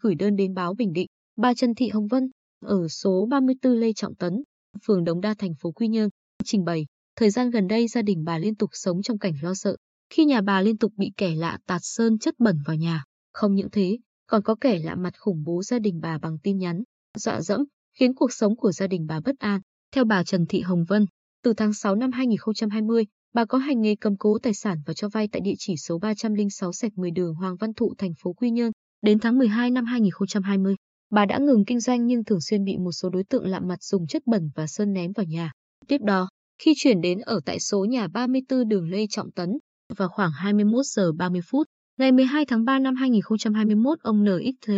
gửi đơn đến báo Bình Định. Bà Trần Thị Hồng Vân, ở số 34 Lê Trọng Tấn, phường Đống Đa thành phố Quy Nhơn, trình bày, thời gian gần đây gia đình bà liên tục sống trong cảnh lo sợ, khi nhà bà liên tục bị kẻ lạ tạt sơn chất bẩn vào nhà. Không những thế, còn có kẻ lạ mặt khủng bố gia đình bà bằng tin nhắn, dọa dẫm, khiến cuộc sống của gia đình bà bất an. Theo bà Trần Thị Hồng Vân, từ tháng 6 năm 2020, bà có hành nghề cầm cố tài sản và cho vay tại địa chỉ số 306 sạch 10 đường Hoàng Văn Thụ, thành phố Quy Nhơn. Đến tháng 12 năm 2020, bà đã ngừng kinh doanh nhưng thường xuyên bị một số đối tượng lạ mặt dùng chất bẩn và sơn ném vào nhà. Tiếp đó, khi chuyển đến ở tại số nhà 34 đường Lê Trọng Tấn, vào khoảng 21 giờ 30 phút, ngày 12 tháng 3 năm 2021, ông NXT,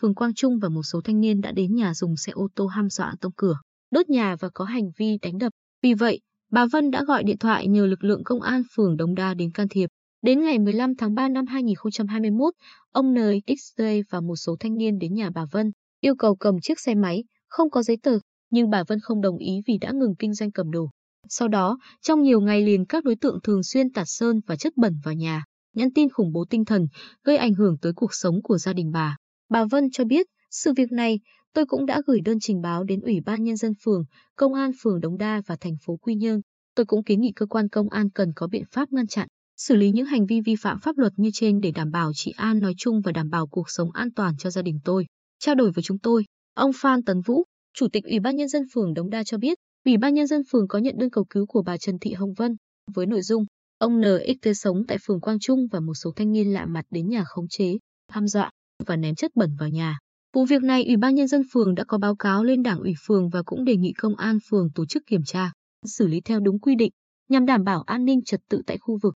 phường Quang Trung và một số thanh niên đã đến nhà dùng xe ô tô ham dọa tông cửa, đốt nhà và có hành vi đánh đập. Vì vậy, bà Vân đã gọi điện thoại nhờ lực lượng công an phường Đống Đa đến can thiệp. Đến ngày 15 tháng 3 năm 2021, ông NXT và một số thanh niên đến nhà bà Vân, yêu cầu cầm chiếc xe máy, không có giấy tờ, nhưng bà Vân không đồng ý vì đã ngừng kinh doanh cầm đồ. Sau đó, trong nhiều ngày liền các đối tượng thường xuyên tạt sơn và chất bẩn vào nhà, nhắn tin khủng bố tinh thần, gây ảnh hưởng tới cuộc sống của gia đình bà. Bà Vân cho biết, sự việc này, tôi cũng đã gửi đơn trình báo đến Ủy ban Nhân dân phường, Công an phường Đống Đa và thành phố Quy Nhơn. Tôi cũng kiến nghị cơ quan công an cần có biện pháp ngăn chặn, xử lý những hành vi vi phạm pháp luật như trên để đảm bảo trị an nói chung và đảm bảo cuộc sống an toàn cho gia đình tôi. Trao đổi với chúng tôi, ông Phan Tấn Vũ, Chủ tịch Ủy ban Nhân dân phường Đống Đa cho biết, Ủy ban Nhân dân phường có nhận đơn cầu cứu của bà Trần Thị Hồng Vân với nội dung ông NXT sống tại phường Quang Trung và một số thanh niên lạ mặt đến nhà khống chế, ham dọa và ném chất bẩn vào nhà. Vụ việc này Ủy ban Nhân dân phường đã có báo cáo lên Đảng ủy phường và cũng đề nghị công an phường tổ chức kiểm tra, xử lý theo đúng quy định nhằm đảm bảo an ninh trật tự tại khu vực.